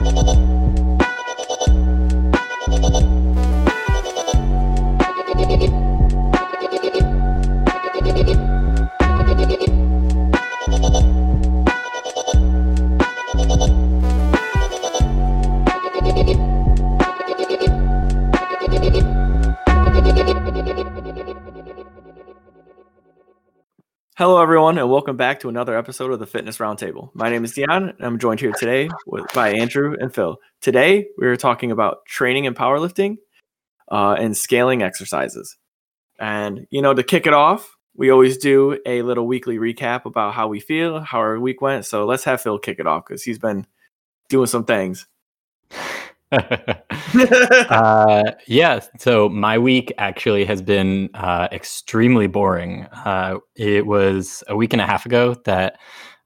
Música Hello, everyone, and welcome back to another episode of the Fitness Roundtable. My name is Dion, and I'm joined here today with, by Andrew and Phil. Today, we are talking about training and powerlifting uh, and scaling exercises. And, you know, to kick it off, we always do a little weekly recap about how we feel, how our week went. So let's have Phil kick it off because he's been doing some things. uh, yeah. So my week actually has been uh, extremely boring. Uh, it was a week and a half ago that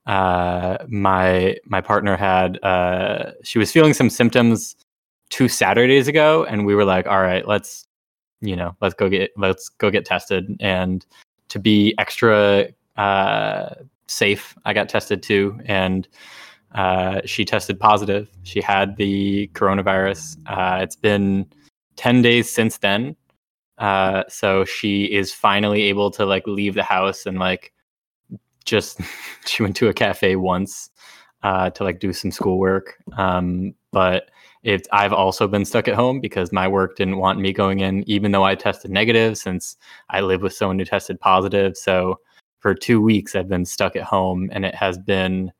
uh, my my partner had uh, she was feeling some symptoms two Saturdays ago, and we were like, "All right, let's you know, let's go get let's go get tested." And to be extra uh, safe, I got tested too, and uh, she tested positive. She had the coronavirus. Uh, it's been 10 days since then. Uh, so she is finally able to like leave the house and like just she went to a cafe once uh, to like do some schoolwork. Um, but it, I've also been stuck at home because my work didn't want me going in, even though I tested negative since I live with someone who tested positive. So for two weeks, I've been stuck at home and it has been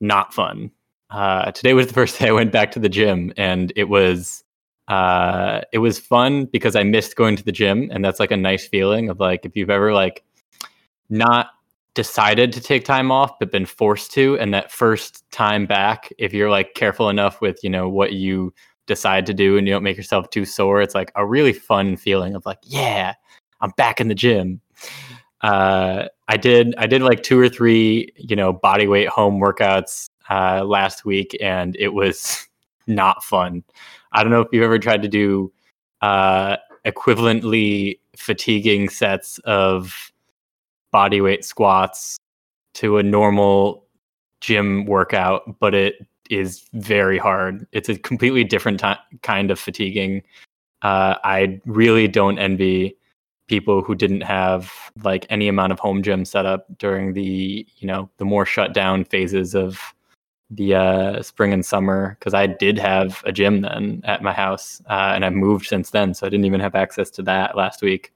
not fun. Uh, today was the first day I went back to the gym, and it was uh, it was fun because I missed going to the gym, and that's like a nice feeling of like if you've ever like not decided to take time off but been forced to and that first time back if you're like careful enough with you know what you decide to do and you don't make yourself too sore it's like a really fun feeling of like yeah i'm back in the gym uh, I did I did like two or three you know body weight home workouts uh, last week, and it was not fun. I don't know if you've ever tried to do uh, equivalently fatiguing sets of body weight squats to a normal gym workout, but it is very hard. It's a completely different t- kind of fatiguing. Uh, I really don't envy people who didn't have like any amount of home gym set up during the you know the more shut down phases of the uh, spring and summer because I did have a gym then at my house uh, and I've moved since then so I didn't even have access to that last week.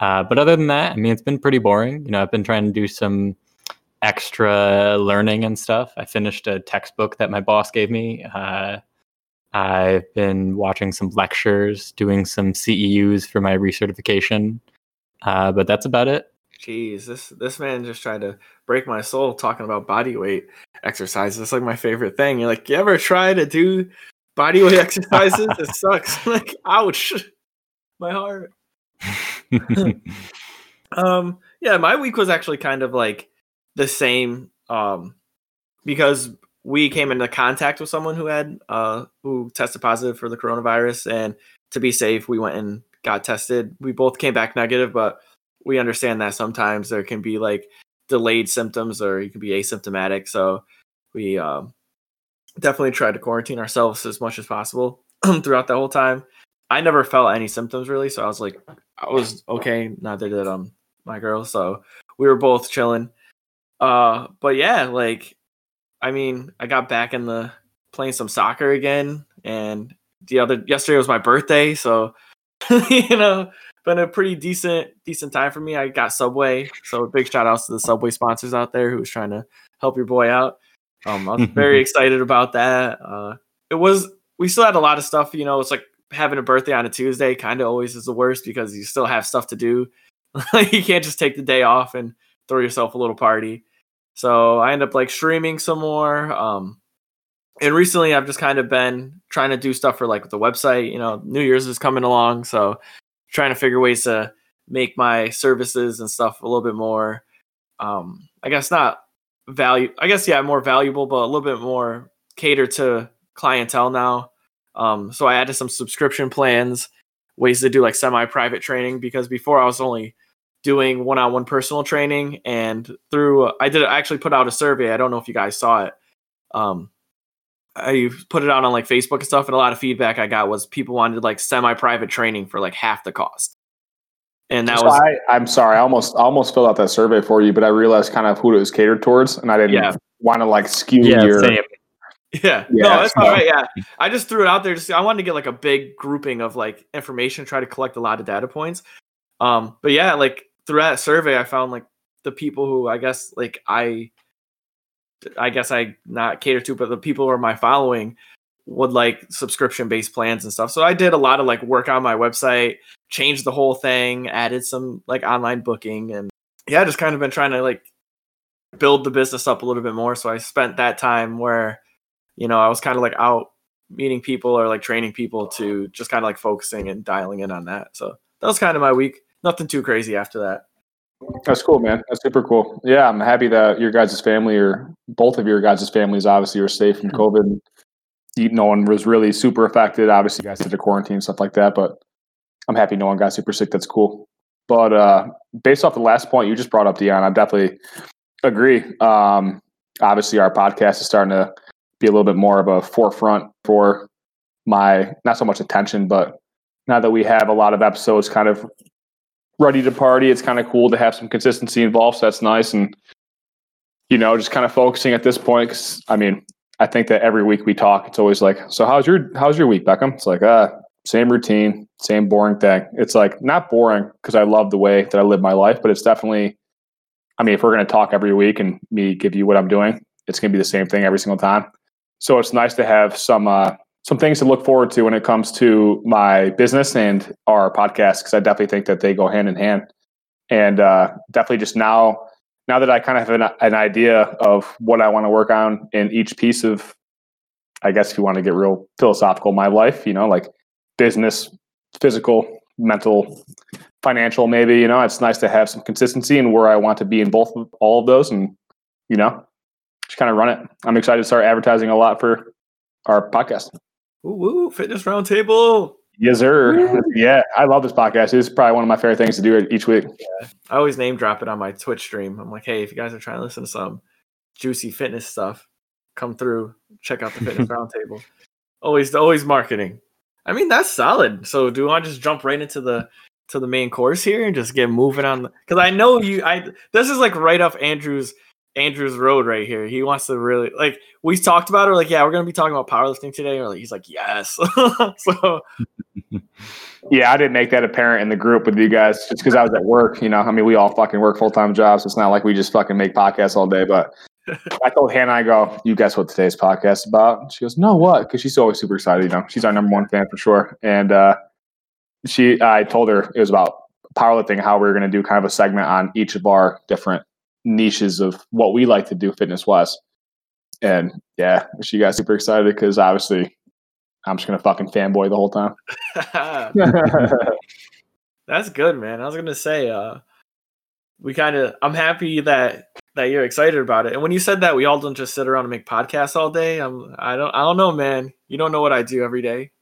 Uh, but other than that, I mean, it's been pretty boring. You know, I've been trying to do some extra learning and stuff. I finished a textbook that my boss gave me uh, I've been watching some lectures, doing some CEUs for my recertification, uh, but that's about it. Jeez, this this man just tried to break my soul talking about body weight exercises. It's like my favorite thing. You're like, you ever try to do body weight exercises? it sucks. like, ouch, my heart. um, yeah, my week was actually kind of like the same. Um, because we came into contact with someone who had uh, who tested positive for the coronavirus, and to be safe, we went and got tested. We both came back negative, but we understand that sometimes there can be like delayed symptoms, or you can be asymptomatic. So we um, definitely tried to quarantine ourselves as much as possible throughout the whole time. I never felt any symptoms really, so I was like, I was okay. Neither did um my girl, so we were both chilling. Uh, but yeah, like I mean, I got back in the playing some soccer again, and the other yesterday was my birthday, so you know, been a pretty decent decent time for me. I got Subway, so big shout outs to the Subway sponsors out there who was trying to help your boy out. Um, I was very excited about that. Uh, it was we still had a lot of stuff. You know, it's like having a birthday on a Tuesday kind of always is the worst because you still have stuff to do. you can't just take the day off and throw yourself a little party. So I end up like streaming some more. Um, and recently I've just kind of been trying to do stuff for like the website. You know, New Year's is coming along, so trying to figure ways to make my services and stuff a little bit more. Um, I guess not value. I guess yeah, more valuable, but a little bit more catered to clientele now. Um, so I added some subscription plans, ways to do like semi-private training because before I was only doing one-on-one personal training and through i did I actually put out a survey i don't know if you guys saw it um, I put it out on like Facebook and stuff, and a lot of feedback I got was people wanted like semi-private training for like half the cost. And that So was I, I'm sorry. I almost I almost filled out that survey for you, but I realized kind of who it was catered towards, and I didn't Yeah. want to like skew Yeah, your. same. Yeah, Yeah, no, that's so- all right. Yeah, I just threw it out there. Just I wanted to get like a big grouping of like information, try to collect a lot of data points. Um, but yeah, like through that survey, I found like the people who I guess like I, I guess I not cater to, but the people who are my following would like subscription based plans and stuff. So I did a lot of like work on my website, changed the whole thing, added some like online booking, and yeah, just kind of been trying to like build the business up a little bit more. So I spent that time where you know, I was kind of like out meeting people or like training people to just kind of like focusing and dialing in on that. So that was kind of my week. Nothing too crazy after that. That's cool, man. That's super cool. Yeah, I'm happy that your guys' family or both of your guys' families obviously are safe from COVID. No one was really super affected. Obviously, you guys did the quarantine stuff like that, but I'm happy no one got super sick. That's cool. But uh, based off the last point you just brought up, Dion, I definitely agree. Um, obviously, our podcast is starting to be a little bit more of a forefront for my not so much attention, but now that we have a lot of episodes kind of ready to party. It's kind of cool to have some consistency involved. So that's nice. And, you know, just kind of focusing at this point. Cause I mean, I think that every week we talk, it's always like, so how's your, how's your week, Beckham? It's like, uh, same routine, same boring thing. It's like not boring because I love the way that I live my life, but it's definitely, I mean, if we're going to talk every week and me give you what I'm doing, it's going to be the same thing every single time. So it's nice to have some, uh, some things to look forward to when it comes to my business and our podcast because I definitely think that they go hand in hand. And uh, definitely just now, now that I kind of have an, an idea of what I want to work on in each piece of, I guess if you want to get real philosophical, my life, you know, like business, physical, mental, financial, maybe, you know, it's nice to have some consistency in where I want to be in both of all of those and, you know, just kind of run it. I'm excited to start advertising a lot for our podcast. Ooh, woo, fitness roundtable. Yes, sir. Yeah, I love this podcast. It's probably one of my favorite things to do each week. I always name drop it on my Twitch stream. I'm like, hey, if you guys are trying to listen to some juicy fitness stuff, come through, check out the fitness roundtable. Always, always marketing. I mean, that's solid. So, do I just jump right into the to the main course here and just get moving on? Because I know you. I this is like right off Andrew's Andrew's road right here. He wants to really like. We talked about it. We're like, yeah, we're gonna be talking about powerlifting today. Or like, he's like, yes. so Yeah, I didn't make that apparent in the group with you guys just because I was at work. You know, I mean, we all fucking work full time jobs. It's not like we just fucking make podcasts all day. But I told Hannah, I go, you guess what today's podcast is about? She goes, no, what? Because she's always super excited. You know, she's our number one fan for sure. And uh, she, I told her it was about powerlifting, how we were going to do kind of a segment on each of our different niches of what we like to do fitness wise. And yeah, she got super excited because obviously I'm just to fucking fanboy the whole time. That's good, man. I was gonna say, uh, we kind of. I'm happy that that you're excited about it. And when you said that, we all don't just sit around and make podcasts all day. I'm. I don't. I don't know, man. You don't know what I do every day.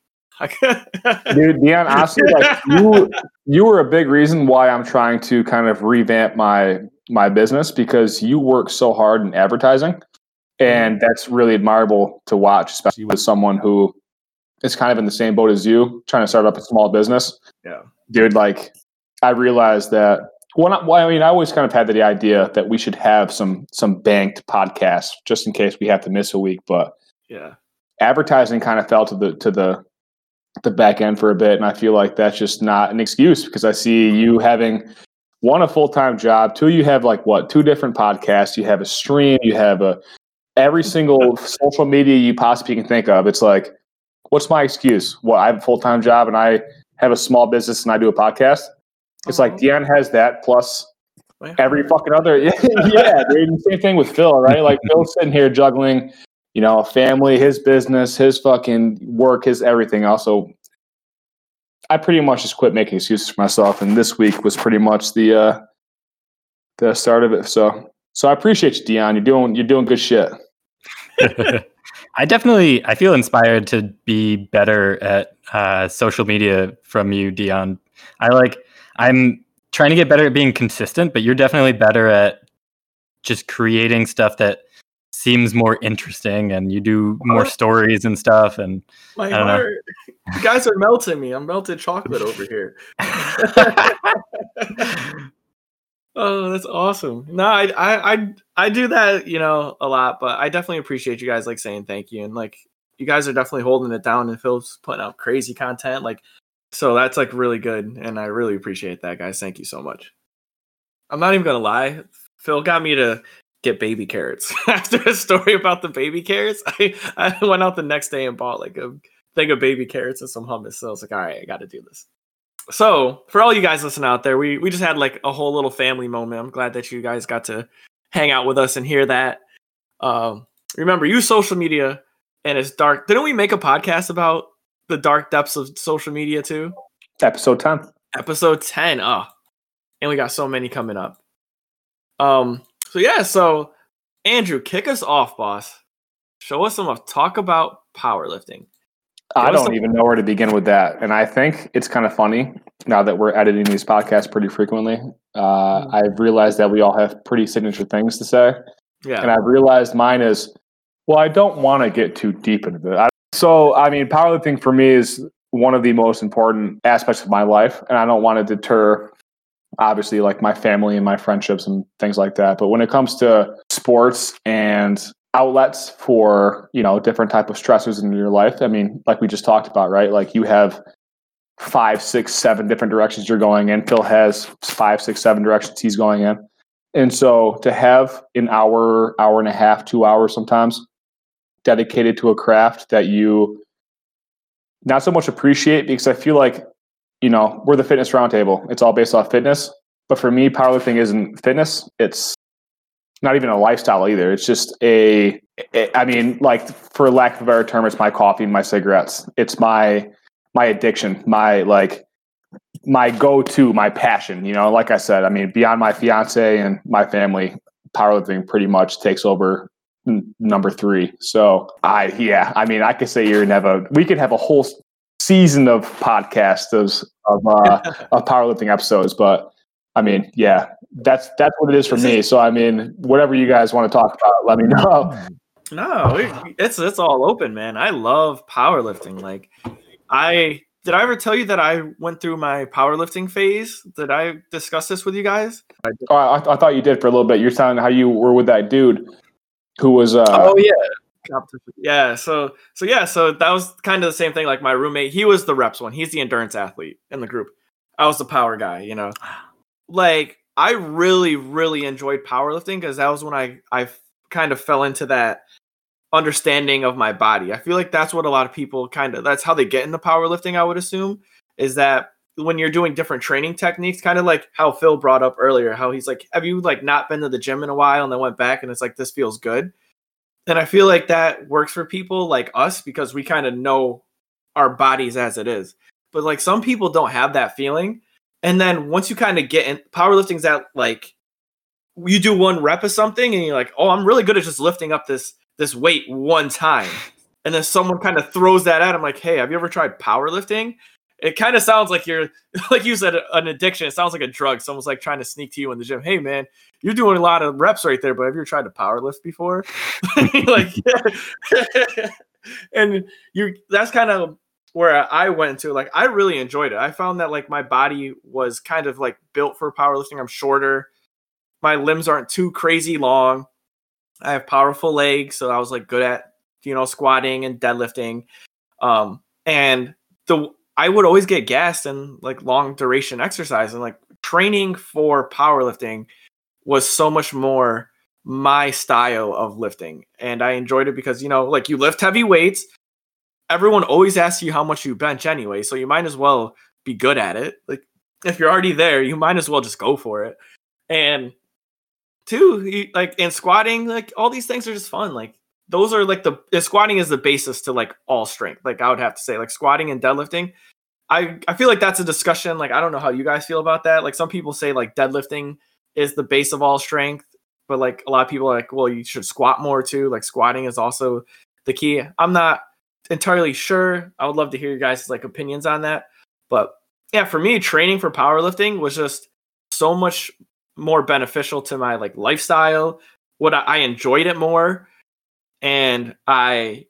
Dude, Dion, honestly, like you, you were a big reason why I'm trying to kind of revamp my my business because you work so hard in advertising, mm-hmm. and that's really admirable to watch, especially with someone who is kind of in the same boat as you, trying to start up a small business. Yeah. dude. Like, I realized that. Well, not, well, I mean, I always kind of had the idea that we should have some some banked podcasts just in case we have to miss a week, but yeah. advertising kind of fell to the to the the back end for a bit and i feel like that's just not an excuse because i see you having one a full-time job two you have like what two different podcasts you have a stream you have a every single social media you possibly can think of it's like what's my excuse well i have a full-time job and i have a small business and i do a podcast it's like uh-huh. dion has that plus every fucking other yeah dude. same thing with phil right like phil's sitting here juggling you know, a family, his business, his fucking work, his everything else. I pretty much just quit making excuses for myself, and this week was pretty much the uh, the start of it. So, so I appreciate you, Dion. You're doing you're doing good shit. I definitely I feel inspired to be better at uh, social media from you, Dion. I like I'm trying to get better at being consistent, but you're definitely better at just creating stuff that seems more interesting and you do more stories and stuff and My know. heart. You guys are melting me. I'm melted chocolate over here. oh, that's awesome. No, I, I I I do that, you know, a lot, but I definitely appreciate you guys like saying thank you and like you guys are definitely holding it down and Phil's putting out crazy content. Like so that's like really good and I really appreciate that, guys. Thank you so much. I'm not even gonna lie. Phil got me to get baby carrots after a story about the baby carrots. I, I went out the next day and bought like a thing of baby carrots and some hummus. So I was like, all right, I got to do this. So for all you guys listening out there, we we just had like a whole little family moment. I'm glad that you guys got to hang out with us and hear that. Um, remember, use social media and it's dark. Didn't we make a podcast about the dark depths of social media too? Episode 10. episode 10 oh and we got so many coming up um so yeah so andrew kick us off boss show us some of talk about powerlifting I Give don't even know where to begin with that. And I think it's kind of funny now that we're editing these podcasts pretty frequently. Uh, Mm. I've realized that we all have pretty signature things to say. yeah And I've realized mine is, well, I don't want to get too deep into it. I, so, I mean, powerlifting for me is one of the most important aspects of my life. And I don't want to deter, obviously, like my family and my friendships and things like that. But when it comes to sports and outlets for, you know, different type of stressors in your life, I mean, like we just talked about, right? Like you have five, six, seven different directions you're going in. Phil has five, six, seven directions he's going in. And so to have an hour, hour and a half, two hours sometimes dedicated to a craft that you not so much appreciate because I feel like, you know, we're the fitness roundtable. It's all based off fitness. But for me, powerlifting isn't fitness. It's not even a lifestyle either. It's just a, I mean, like for lack of a better term, it's my coffee and my cigarettes. It's my, my addiction, my like, my go-to, my passion. You know, like I said, I mean, beyond my fiance and my family, powerlifting pretty much takes over n- number three. So I, yeah, I mean, I could say you're never. We could have a whole season of podcasts of of, uh, of powerlifting episodes, but I mean, yeah, that's that's what it is for me. So I mean, whatever you guys want to talk about, let me know. no it- it's it's all open man i love powerlifting like i did i ever tell you that i went through my powerlifting phase did i discuss this with you guys Oh, I, I thought you did for a little bit. You're telling how you were with that dude who was. Uh, oh yeah yeah so so yeah so that was kind of the same thing like my roommate he was the reps one he's the endurance athlete in the group. I was the power guy you know? Like i really really enjoyed powerlifting because that was when i i kind of fell into that understanding of my body. I feel like that's what a lot of people kind of that's how they get into powerlifting i would assume is that when you're doing different training techniques kind of like how phil brought up earlier how he's like have you like not been to the gym in a while and then went back and it's like this feels good and I feel like that works for people like us because we kind of know our bodies as it is. But like some people don't have that feeling. And then once you kind of get in powerlifting's that like you do one rep of something and you're like, oh, I'm really good at just lifting up this this weight one time. And then someone kind of throws that at. I'm like, hey, have you ever tried powerlifting? It kind of sounds like you're like you said, an addiction. It sounds like a drug. Someone's like trying to sneak to you in the gym. Hey man, you're doing a lot of reps right there, but have you tried to power lift before? like and you that's kind of where I went to. Like I really enjoyed it. I found that like my body was kind of like built for powerlifting. I'm shorter. My limbs aren't too crazy long. I have powerful legs, so I was like good at you know squatting and deadlifting. Um and the I would always get gassed in like long duration exercise and like training for powerlifting was so much more my style of lifting. And I enjoyed it because you know like you lift heavy weights. Everyone always asks you how much you bench anyway so you might as well be good at it. Like if you're already there you might as well just go for it. And two like in squatting like all these things are just fun. Like those are like the, the squatting is the basis to like all strength like I would have to say. Like squatting and deadlifting I I feel like that's a discussion like I don't know how you guys feel about that. Like some people say like deadlifting is the base of all strength but like a lot of people are like well you should squat more too like squatting is also the key. I'm not entirely sure. I would love to hear your guys like opinions on that but yeah for me training for powerlifting was just so much more beneficial to my like lifestyle. What i, I enjoyed it more and I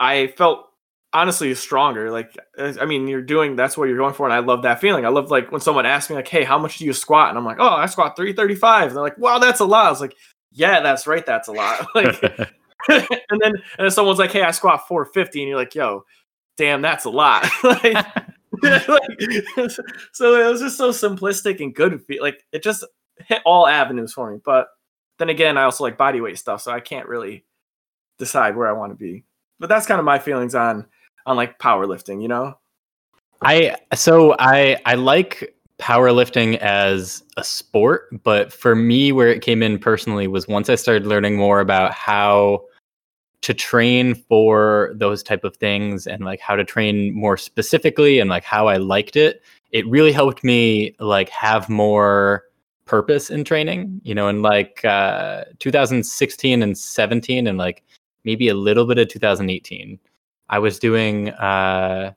I felt honestly stronger. Like uh, I mean, you're doing that's what you're going for, and I love that feeling. I love like when someone asks me like, "Hey, how much do you squat?" and I'm like, "Oh, I squat 335." And they're like, "Wow, that's a lot." I was like, "Yeah, that's right, that's a lot." Like, and then and then someone's like, "Hey, I squat 450," and you're like, "Yo, damn, that's a lot." like, like, so it was just so simplistic and good. Like it just hit all avenues for me. But then again, I also like body weight stuff, so I can't really decide where I want to be. But that's kind of my feelings on on like powerlifting, you know? I so I I like powerlifting as a sport, but for me where it came in personally was once I started learning more about how to train for those type of things and like how to train more specifically and like how I liked it, it really helped me like have more purpose in training, you know, in like uh 2016 and 17 and like maybe a little bit of 2018 I was doing uh,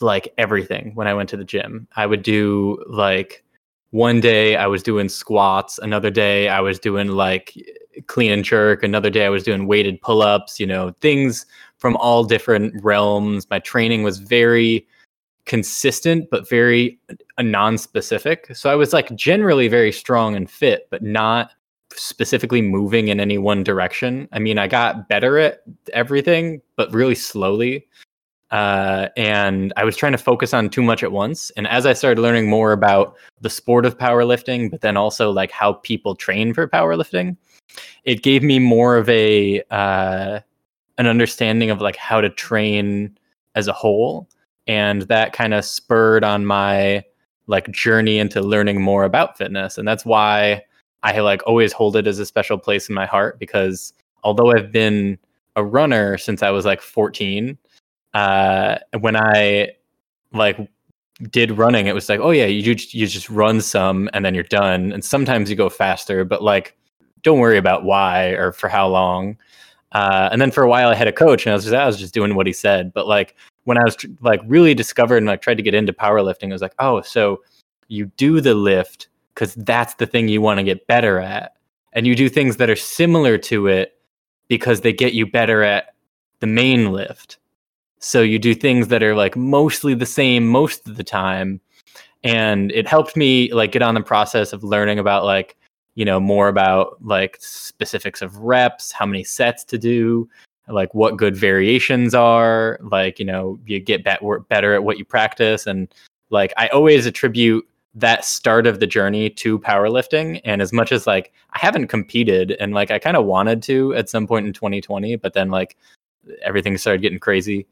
like everything when I went to the gym. I would do like one day I was doing squats, another day I was doing like clean and jerk, another day I was doing weighted pull ups, you know, things from all different realms. My training was very consistent, but very uh, non specific. So I was like generally very strong and fit, but not specifically moving in any one direction. I mean, I got better at everything, but really slowly. Uh, and I was trying to focus on too much at once. And as I started learning more about the sport of powerlifting, but then also like how people train for powerlifting, it gave me more of a uh, an understanding of like how to train as a whole, and that kind of spurred on my like journey into learning more about fitness. And that's why I like always hold it as a special place in my heart because although I've been a runner since I was like 14, uh, when I like did running, it was like, oh yeah, you you just run some and then you're done. And sometimes you go faster, but like, don't worry about why or for how long. Uh, and then for a while, I had a coach, and I was just I was just doing what he said. But like when I was like really discovered and like tried to get into powerlifting, I was like, oh, so you do the lift because that's the thing you want to get better at. And you do things that are similar to it because they get you better at the main lift. So you do things that are like mostly the same most of the time. And it helped me like get on the process of learning about like, you know, more about like specifics of reps, how many sets to do, like what good variations are, like, you know, you get better at what you practice. And like, I always attribute that start of the journey to powerlifting. And as much as like i haven't competed and like i kind of wanted to at some point in 2020 but then like everything started getting crazy.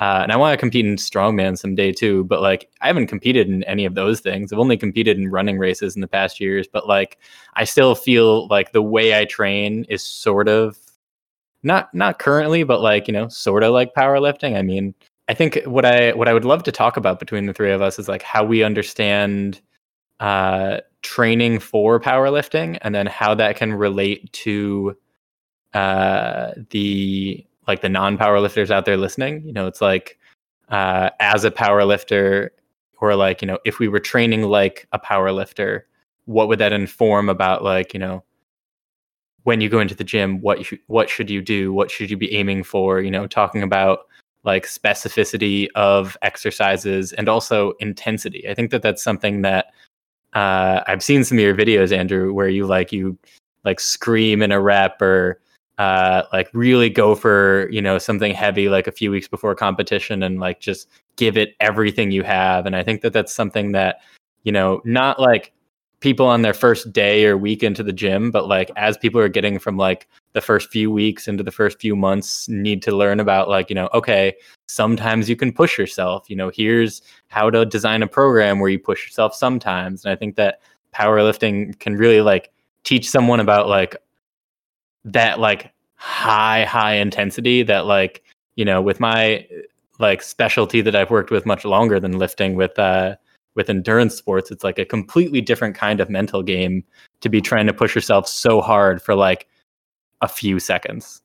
Uh, and i want to compete in strongman someday too but like i haven't competed in any of those things. I've only competed in running races in the past years but like i still feel like the way i train is sort of not not currently but like you know sort of like powerlifting. I mean I think what I what I would love to talk about between the three of us is like how we understand uh, training for powerlifting, and then how that can relate to uh, the like the non powerlifters out there listening. You know, it's like uh, as a powerlifter, or like you know, if we were training like a powerlifter, what would that inform about like you know when you go into the gym, what you, what should you do? What should you be aiming for? You know, talking about like specificity of exercises and also intensity. I think that that's something that uh, I've seen some of your videos, Andrew, where you like you like scream in a rep or uh, like really go for you know something heavy like a few weeks before competition and like just give it everything you have. And I think that that's something that you know not like people on their first day or week into the gym, but like as people are getting from like the first few weeks into the first few months, need to learn about like, you know, okay, sometimes you can push yourself. You know, here's how to design a program where you push yourself sometimes. And I think that powerlifting can really like teach someone about like that like high, high intensity that like, you know, with my like specialty that I've worked with much longer than lifting with uh with endurance sports, it's like a completely different kind of mental game to be trying to push yourself so hard for like a few seconds.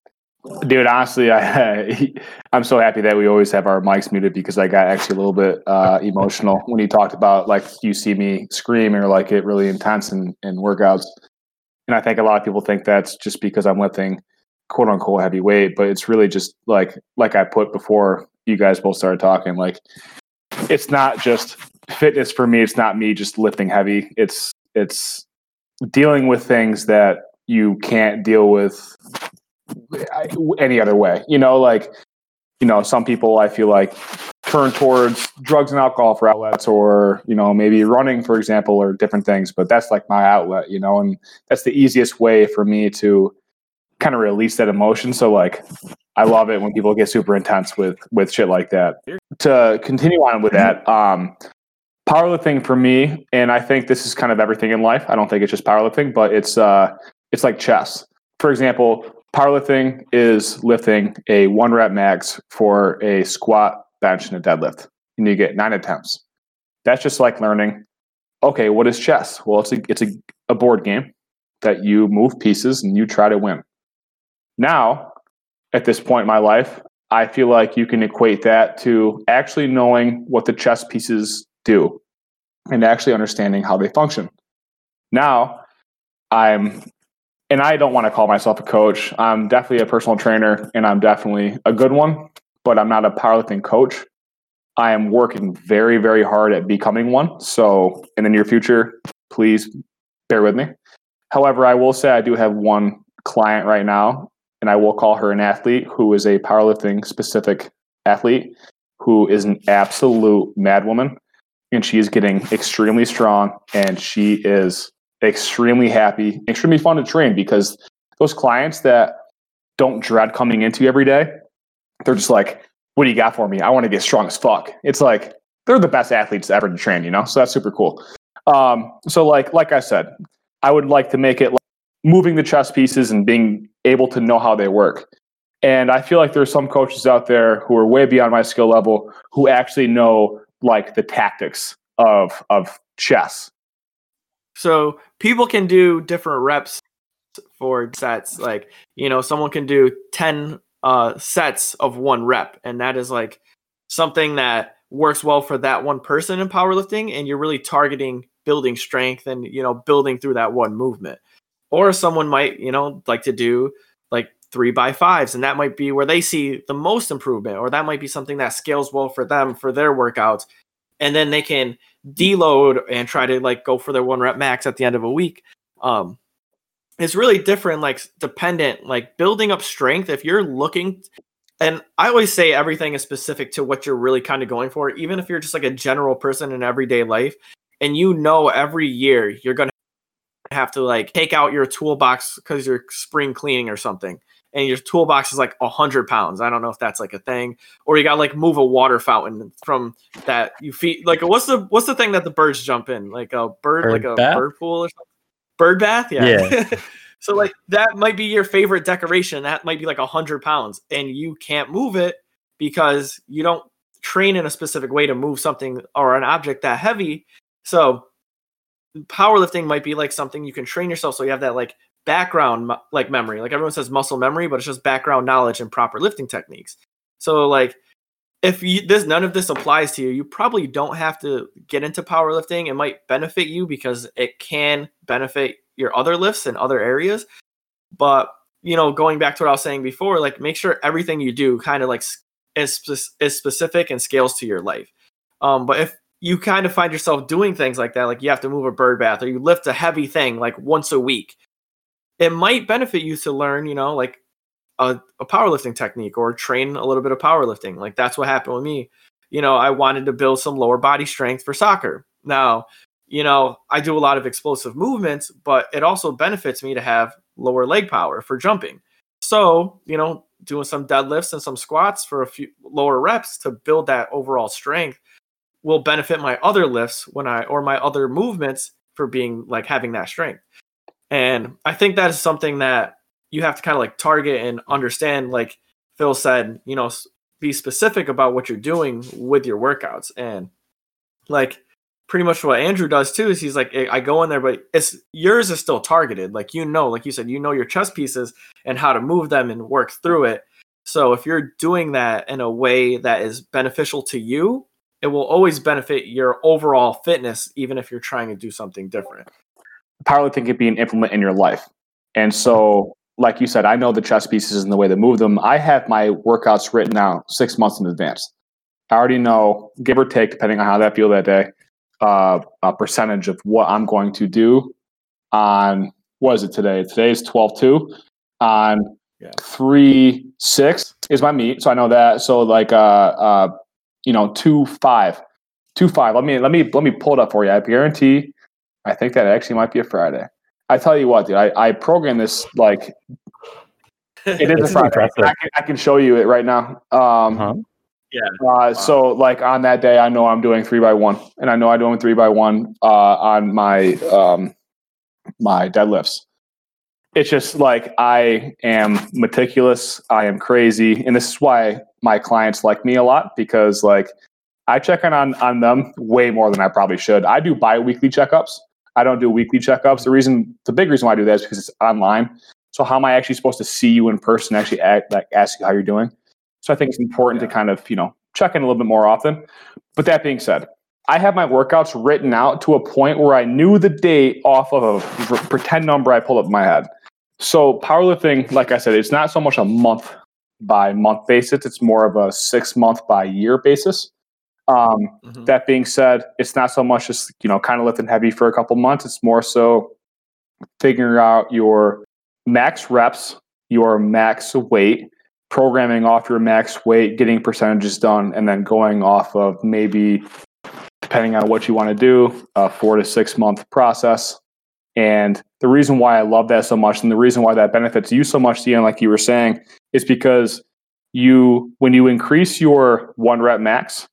Dude, honestly, I I'm so happy that we always have our mics muted because I got actually a little bit uh, emotional when you talked about like you see me screaming or like it really intense in, in workouts. And I think a lot of people think that's just because I'm lifting quote unquote heavy weight, but it's really just like like I put before you guys both started talking, like it's not just fitness for me, it's not me just lifting heavy. It's it's dealing with things that you can't deal with any other way. You know, like you know, some people I feel like turn towards drugs and alcohol for outlets or you know maybe running for example or different things but that's like my outlet you know and that's the easiest way for me to kind of release that emotion. So like i love it when people get super intense with with shit like that. To continue on with that um powerlifting for me and i think this is kind of everything in life. I don't think it's just powerlifting but it's uh it's like chess for example powerlifting is lifting a one rep max for a squat bench, and a deadlift, and you get nine attempts. That's just like learning. Okay, what is chess? Well, it's a it's a, a board game that you move pieces and you try to win. Now, at this point in my life, I feel like you can equate that to actually knowing what the chess pieces do and actually understanding how they function. Now, I'm, and I don't want to call myself a coach. I'm definitely a personal trainer and I'm definitely a good one but I'm not a powerlifting coach. I am working very, very hard at becoming one. So in the near future, please bear with me. However, I will say I do have one client right now, and I will call her an athlete who is a powerlifting specific athlete who is an absolute madwoman. And she is getting extremely strong and she is extremely happy, extremely fun to train because those clients that don't dread coming into every day they're just like, what do you got for me? I want to get strong as fuck. It's like they're the best athletes ever to train, you know? So that's super cool. Um, so like like I said, I would like to make it like moving the chess pieces and being able to know how they work. And I feel like there's some coaches out there who are way beyond my skill level who actually know like the tactics of of chess. So people can do different reps for sets. Like, you know, someone can do 10 uh, sets of one rep, and that is like something that works well for that one person in powerlifting, and you're really targeting building strength and you know building through that one movement. Or someone might you know like to do like three by fives, and that might be where they see the most improvement, or that might be something that scales well for them for their workouts, and then they can deload and try to like go for their one rep max at the end of a week. Um, it's really different, like dependent, like building up strength. If you're looking, and I always say everything is specific to what you're really kind of going for, even if you're just like a general person in everyday life, and you know every year you're gonna have to like take out your toolbox because you're spring cleaning or something and your toolbox is like a hundred pounds. I don't know if that's like a thing, or you gotta like move a water fountain from that you feed. Like, what's the what's the thing that the birds jump in? Like a bird, bird like a bath? bird pool or something. Bird bath, yeah. yeah. so like that might be your favorite decoration. That might be like a hundred pounds, and you can't move it because you don't train in a specific way to move something or an object that heavy. So powerlifting might be like something you can train yourself so you have that like background like memory. Like everyone says muscle memory, but it's just background knowledge and proper lifting techniques. So like if you, this none of this applies to you, you probably don't have to get into powerlifting. It might benefit you because it can benefit your other lifts in other areas. But you know, going back to what I was saying before, like make sure everything you do kind of like is is specific and scales to your life. Um, but if you kind of find yourself doing things like that, like you have to move a bird bath or you lift a heavy thing like once a week, it might benefit you to learn, you know, like a, a powerlifting technique or train a little bit of powerlifting. Like that's what happened with me. You know, I wanted to build some lower body strength for soccer. Now, you know, I do a lot of explosive movements, but it also benefits me to have lower leg power for jumping. So, you know, doing some deadlifts and some squats for a few lower reps to build that overall strength will benefit my other lifts when I or my other movements for being like having that strength. And I think that is something that you have to kind of like target and understand like phil said you know be specific about what you're doing with your workouts. And like pretty much what andrew does too is he's like i go in there but it's yours is still targeted. Like you know like you said you know your chess pieces and how to move them and work through it. So if you're doing that in a way that is beneficial to you it will always benefit your overall fitness even if you're trying to do something different powerlifting can be an implement in your life and so like you said, I know the chess pieces and the way to move them. I have my workouts written out six months in advance. I already know, give or take, depending on how that feel that day, uh, a percentage of what I'm going to do on what is it today? Today is 12 2 on yeah. three six is my meet. So I know that. So like uh uh you know, two five. Two five. Let me let me let me pull it up for you. I guarantee I think that actually might be a Friday. I tell you what, dude, I, I program this like it is a Friday. I can, I can, show you it right now. Um, uh-huh. Yeah. Uh, wow. So like on that day, I know I'm doing three by one, and I know I'm doing three by one uh, on my um, my deadlifts. It's just like I am meticulous. I am crazy, and this is why my clients like me a lot because like I check in on on them way more than I probably should. I do bi-weekly checkups. I don't do weekly checkups. The reason, the big reason why I do that is because it's online. So how am I actually supposed to see you in person? Actually, act, like ask you how you're doing. So I think it's important yeah. to kind of you know check in a little bit more often. But that being said, I have my workouts written out to a point where I knew the date off of a pretend number I pulled up in my head. So powerlifting, like I said, it's not so much a month by month basis; it's more of a six month by year basis. Um, mm-hmm. That being said, it's not so much just you know kind of lifting heavy for a couple months. It's more so figuring out your max reps, your max weight, programming off your max weight, getting percentages done, and then going off of maybe depending on what you want to do, a four to six month process. And the reason why I love that so much, and the reason why that benefits you so much, Ian, like you were saying, is because you when you increase your one rep max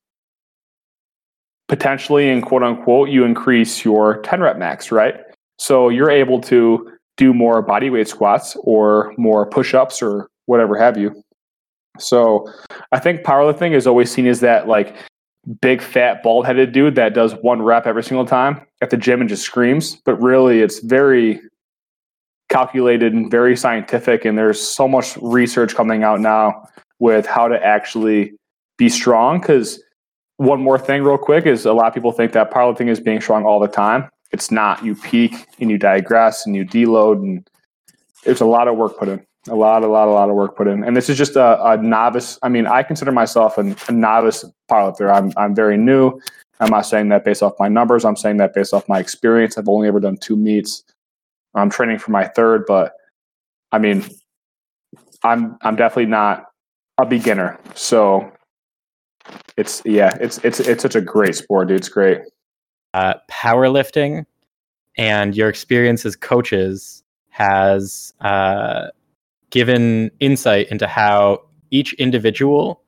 potentially in quote unquote you increase your 10 rep max right? So you're able to do more body weight squats or more push-ups or whatever have you. So i think powerlifting is always seen as that like big fat bald headed dude that does one rep every single time at the gym and just screams. But really it's very calculated and very scientific and there's so much research coming out now with how to actually be strong because one more thing, real quick, is a lot of people think that powerlifting is being strong all the time. It's not. You peak and you digress and you deload, and there's a lot of work put in. A lot, a lot, a lot of work put in. And this is just a, a novice. I mean, I consider myself a, a novice powerlifter. I'm, I'm very new. I'm not saying that based off my numbers. I'm saying that based off my experience. I've only ever done two meets. I'm training for my third, but I mean, I'm I'm definitely not a beginner. So it's yeah, it's it's it's such a great sport, dude. It's great. Uh, powerlifting and your experience as coaches has uh, given insight into how each individual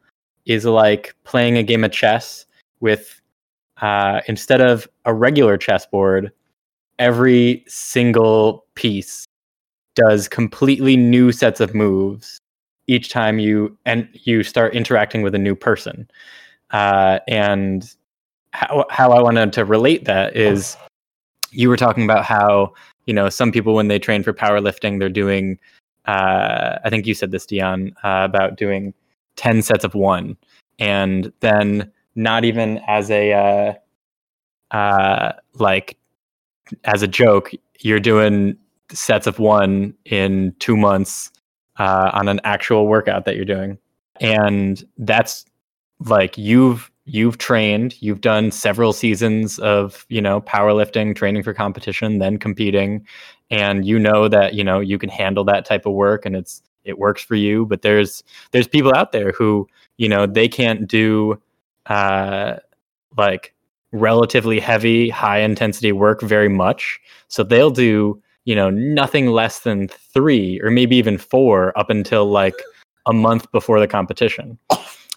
is like playing a game of chess with uh, instead of a regular chessboard, every single piece does completely new sets of moves each time you and you start interacting with a new person. Uh, and how how I wanted to relate that is you were talking about how you know some people when they train for powerlifting they're doing uh, I think you said this Dion uh, about doing ten sets of one and then not even as a uh, uh, like as a joke you're doing sets of one in two months uh, on an actual workout that you're doing. And that's like you've you've trained you've done several seasons of you know powerlifting training for competition then competing. And you know that you know you can handle that type of work and it's it works for you. But there's there's people out there who you know they can't do uh like relatively heavy high intensity work very much. So they'll do you know nothing less than 3 or maybe even 4 up until like a month before the competition.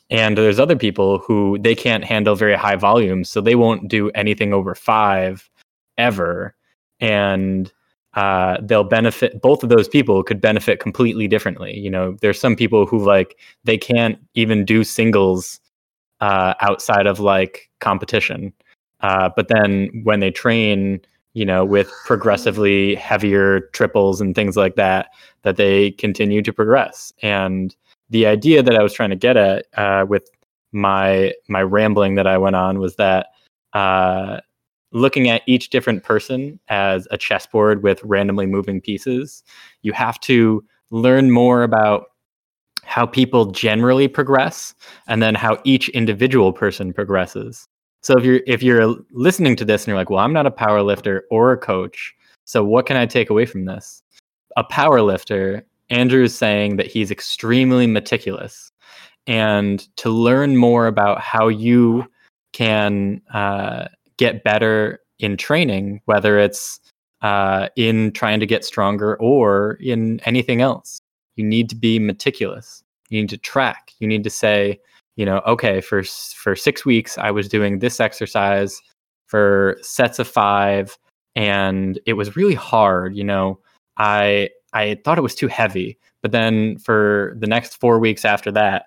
And there's other people who they can't handle very high volumes so they won't do anything over five ever. And uh, they'll benefit both of those people could benefit completely differently. You know there's some people who like they can't even do singles uh, outside of like competition. Uh, but then when they train you know with progressively heavier triples and things like that that they continue to progress and the idea that I was trying to get at uh, with my my rambling that I went on was that uh, looking at each different person as a chessboard with randomly moving pieces, you have to learn more about how people generally progress and then how each individual person progresses. So if you're if you're listening to this and you're like, "Well, I'm not a power lifter or a coach, so what can I take away from this?" A power lifter, Andrew is saying that he's extremely meticulous. And to learn more about how you can uh, get better in training, whether it's uh, in trying to get stronger or in anything else. You need to be meticulous. You need to track. You need to say, you know, okay, for for six weeks I was doing this exercise for sets of five, and it was really hard. You know, I I thought it was too heavy, but then for the next four weeks after that,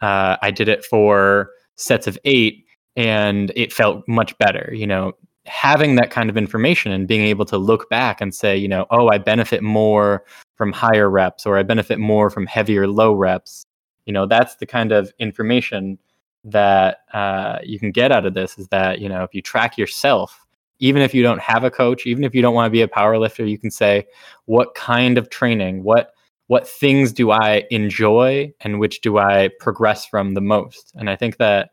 uh, I did it for sets of eight, and it felt much better. You know, having that kind of information and being able to look back and say, you know, oh, I benefit more from higher reps or I benefit more from heavier low reps. You know, that's the kind of information that uh, you can get out of this is that, you know, if you track yourself, even if you don't have a coach, even if you don't want to be a power lifter, you can say, what kind of training, what what things do I enjoy and which do I progress from the most? And I think that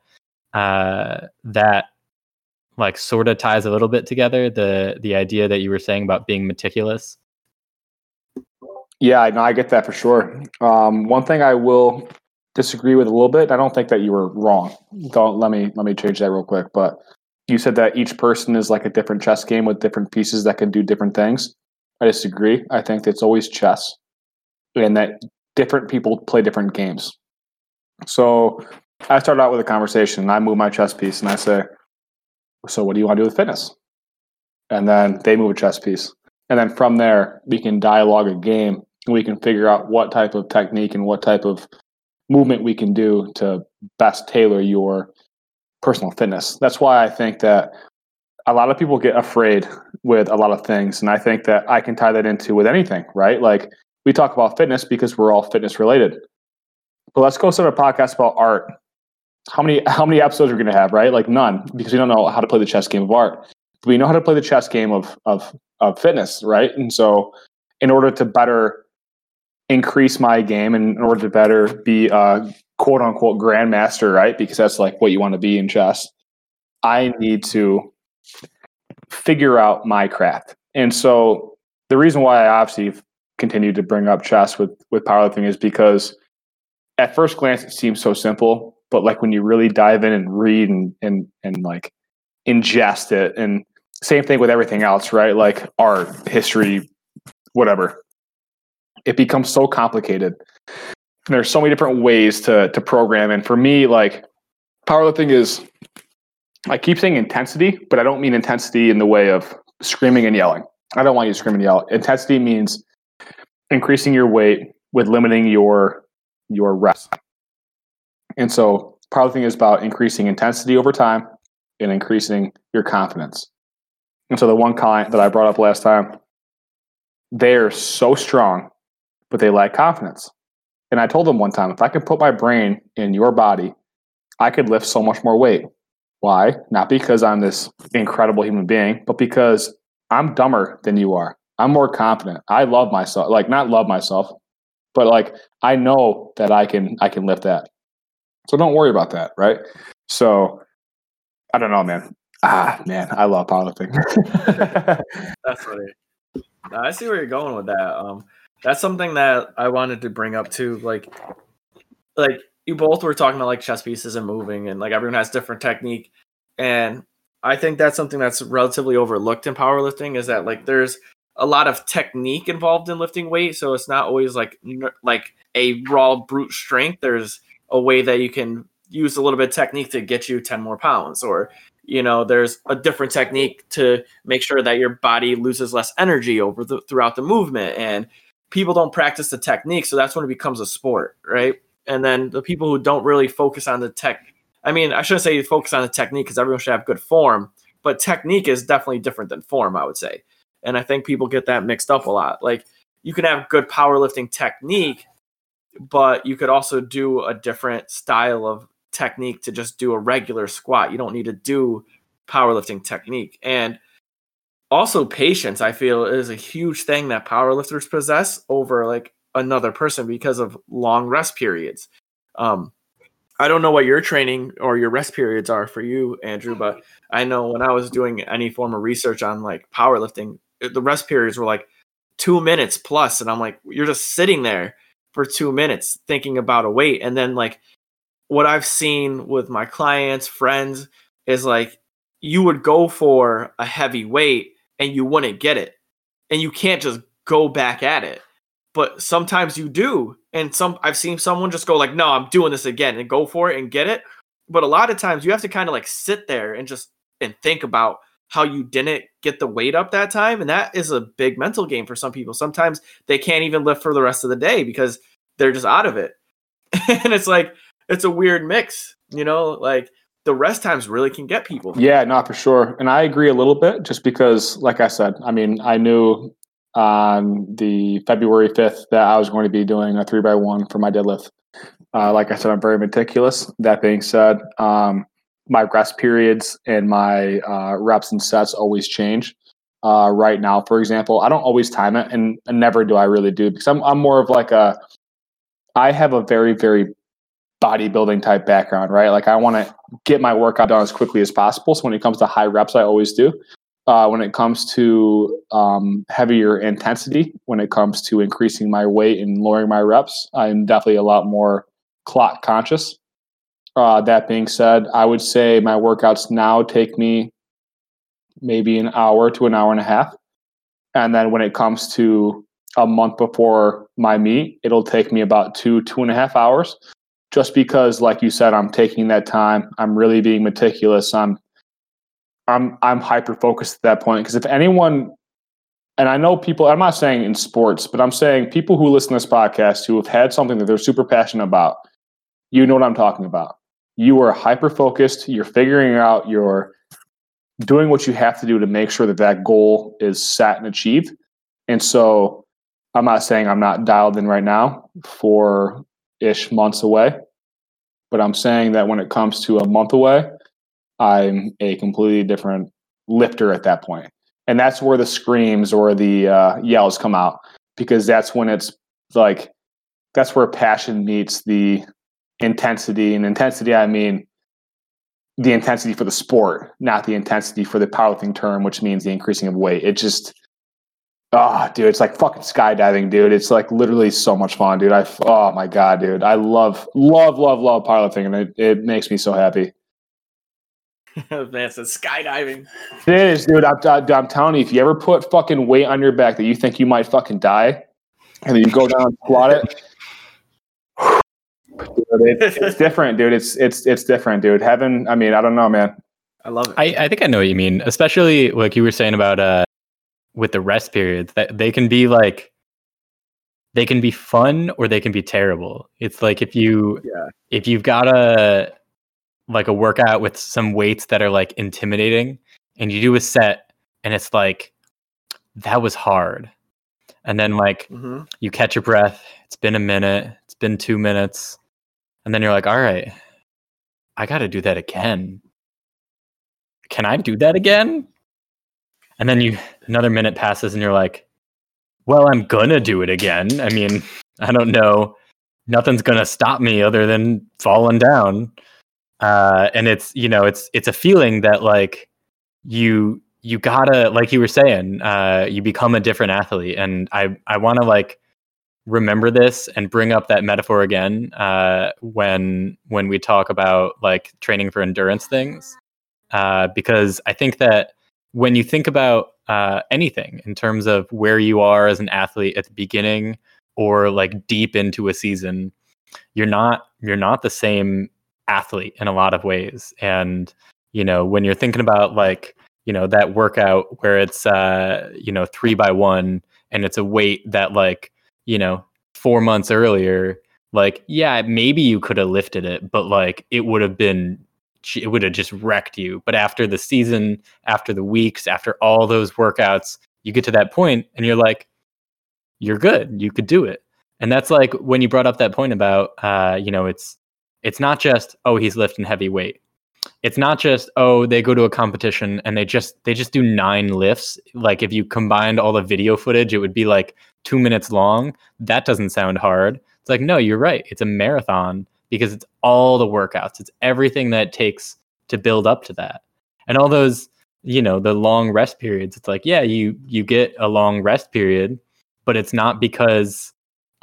uh, that like sort of ties a little bit together the the idea that you were saying about being meticulous. Yeah no i get that for sure. Um, one thing i will disagree with a little bit. I don't think that you were wrong. Don't let me let me change that real quick but you said that each person is like a different chess game with different pieces that can do different things. I disagree. I think it's always chess and that different people play different games. So i start out with a conversation and i move my chess piece and i say so what do you want to do with fitness? And then they move a chess piece. And then from there, we can dialogue a game we can figure out what type of technique and what type of movement we can do to best tailor your personal fitness. That's why I think that a lot of people get afraid with a lot of things. And I think that I can tie that into with anything, right? Like we talk about fitness because we're all fitness related. But let's go start a podcast about art how many how many episodes are we going to have, right? Like none, because we don't know how to play the chess game of art. But we know how to play the chess game of of of fitness, right? And so, in order to better increase my game, in order to better be a quote unquote grandmaster, right? Because that's like what you want to be in chess. I need to figure out my craft, and so the reason why I obviously continue to bring up chess with with powerlifting is because at first glance it seems so simple but like when you really dive in and read and and and like ingest it and same thing with everything else right like art history whatever it becomes so complicated. And there's so many different ways to to program. And for me like powerlifting is i keep saying intensity but i don't mean intensity in the way of screaming and yelling. I don't want you to scream and yell. Intensity means increasing your weight with limiting your your rest. And so powerlifting is about increasing intensity over time and increasing your confidence. And so the one client that I brought up last time, they're so strong, but they lack confidence. And I told them one time, if I could put my brain in your body, I could lift so much more weight. Why? Not because I'm this incredible human being, but because I'm dumber than you are. I'm more confident. I love myself. Like not love myself, but like I know that I can I can lift that. So don't worry about that, right? So I don't know, man. Ah, man, I love powerlifting. that's funny. I see where you're going with that. Um, that's something that I wanted to bring up too. Like, like you both were talking about like chess pieces and moving, and like everyone has different technique. And I think that's something that's relatively overlooked in powerlifting is that like there's a lot of technique involved in lifting weight, so it's not always like like a raw brute strength. There's a way that you can use a little bit of technique to get you 10 more pounds or you know there's a different technique to make sure that your body loses less energy over the throughout the movement and people don't practice the technique so that's when it becomes a sport right and then the people who don't really focus on the tech i mean i shouldn't say focus on the technique because everyone should have good form but technique is definitely different than form i would say and i think people get that mixed up a lot like you can have good powerlifting technique but you could also do a different style of technique to just do a regular squat. You don't need to do powerlifting technique. And also patience, I feel is a huge thing that powerlifters possess over like another person because of long rest periods. Um, I don't know what your training or your rest periods are for you, Andrew, but I know when I was doing any form of research on like powerlifting, the rest periods were like two minutes plus, and I'm like, you're just sitting there for two minutes thinking about a weight, and then like what I've seen with my clients, friends, is like you would go for a heavy weight and you wouldn't get it, and you can't just go back at it but sometimes you do. And some I've seen someone just go like, "No, I'm doing this again," and go for it and get it. But a lot of times you have to kind of like sit there and just and think about how you didn't get the weight up that time, and that is a big mental game for some people. Sometimes they can't even lift for the rest of the day because they're just out of it. and it's like it's a weird mix, you know, like the rest times really can get people. Yeah, not for sure. And I agree a little bit just because, like I said, I mean, I knew on the February 5th that I was going to be doing a three by one for my deadlift. Uh, like I said, I'm very meticulous. That being said, um, my rest periods and my uh, reps and sets always change. Uh, right now, for example, I don't always time it, and, and never do I really do because I'm I'm more of like a I have a very very bodybuilding type background, right? Like I want to get my workout done as quickly as possible. So when it comes to high reps, I always do uh, when it comes to um, heavier intensity, when it comes to increasing my weight and lowering my reps, I'm definitely a lot more clock conscious. Uh, that being said, I would say my workouts now take me maybe an hour to an hour and a half. And then when it comes to a month before my meet, it'll take me about two, two and a half hours. Just because, like you said, I'm taking that time. I'm really being meticulous. I'm I'm I'm hyper focused at that point because if anyone and I know people I'm not saying in sports, but I'm saying people who listen to this podcast who have had something that they're super passionate about, you know what I'm talking about. You are hyper focused, you're figuring out you're doing what you have to do to make sure that that goal is set and achieved. And so I'm not saying I'm not dialed in right now for ish months away, but I'm saying that when it comes to a month away, I'm a completely different lifter at that point. And that's where the screams or the uh, yells come out because that's when it's like, that's where passion meets the intensity. And intensity, I mean the intensity for the sport, not the intensity for the powerlifting term, which means the increasing of weight. It just, oh, dude, it's like fucking skydiving, dude. It's like literally so much fun, dude. I, oh my God, dude. I love, love, love, love powerlifting and it, it makes me so happy. Man says skydiving. It is, dude. I'm, I'm telling you, if you ever put fucking weight on your back that you think you might fucking die, and then you go down and squat it, dude, it, it's different, dude. It's it's it's different, dude. Heaven. I mean, I don't know, man. I love it. I, I think I know what you mean, especially like you were saying about uh with the rest periods that they can be like they can be fun or they can be terrible. It's like if you yeah. if you've got a like a workout with some weights that are like intimidating and you do a set and it's like that was hard and then like mm-hmm. you catch your breath it's been a minute it's been two minutes and then you're like all right i gotta do that again can i do that again and then you another minute passes and you're like well i'm gonna do it again. I mean i don't know. Nothing's gonna stop me other than falling down. Uh, and it's you know it's it's a feeling that like you you gotta like you were saying uh, you become a different athlete. And i i want to like remember this and bring up that metaphor again uh, when when we talk about like training for endurance things. Uh, because i think that when you think about uh, anything in terms of where you are as an athlete at the beginning or like deep into a season you're not you're not the same athlete in a lot of ways. And, you know, when you're thinking about like, you know, that workout where it's, uh, you know, three by one and it's a weight that like, you know, four months earlier, like, yeah, maybe you could have lifted it, but like it would have been, it would have just wrecked you. But after the season, after the weeks, after all those workouts, you get to that point and you're like, you're good. You could do it. And that's like when you brought up that point about, uh, you know, it's it's not just oh he's lifting heavy weight it's not just oh they go to a competition and they just they just do nine lifts like if you combined all the video footage it would be like two minutes long that doesn't sound hard it's like no you're right it's a marathon because it's all the workouts it's everything that it takes to build up to that and all those you know the long rest periods it's like yeah you you get a long rest period but it's not because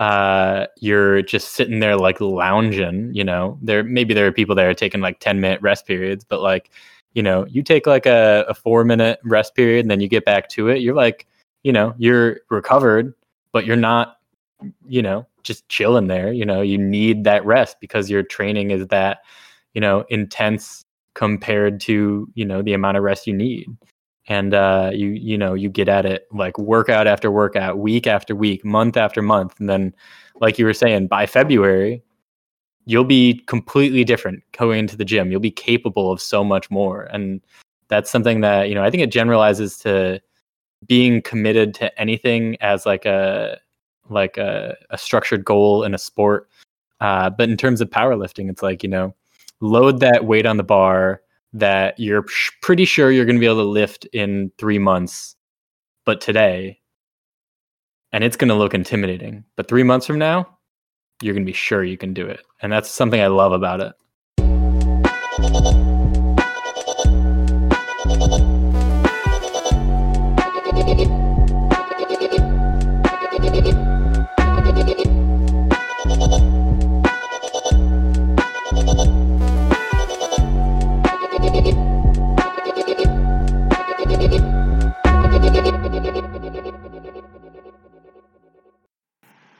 uh, you're just sitting there like lounging, you know, there maybe there are people that are taking like 10 minute rest periods, but like, you know, you take like a, a four minute rest period and then you get back to it. You're like, you know, you're recovered, but you're not, you know, just chilling there. You know, you need that rest because your training is that, you know, intense compared to, you know, the amount of rest you need and uh, you you know you get at it like workout after workout, week after week, month after month, and then like you were saying, by February, you'll be completely different going into the gym. You'll be capable of so much more, and that's something that you know I think it generalizes to being committed to anything as like a like a, a structured goal in a sport. Uh, but in terms of powerlifting, it's like you know load that weight on the bar that you're pretty sure you're going to be able to lift in three months, but today, and it's going to look intimidating. But three months from now, you're going to be sure you can do it. And that's something I love about it.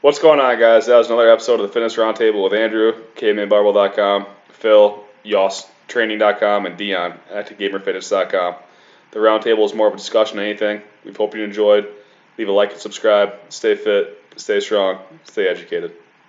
What's going on, guys? That was another episode of the Fitness Roundtable with Andrew, cavemanbarbell.com, Phil, YossTraining.com, and Dion at GamerFitness.com. The roundtable is more of a discussion than anything. We hope you enjoyed. Leave a like and subscribe. Stay fit, stay strong, stay educated.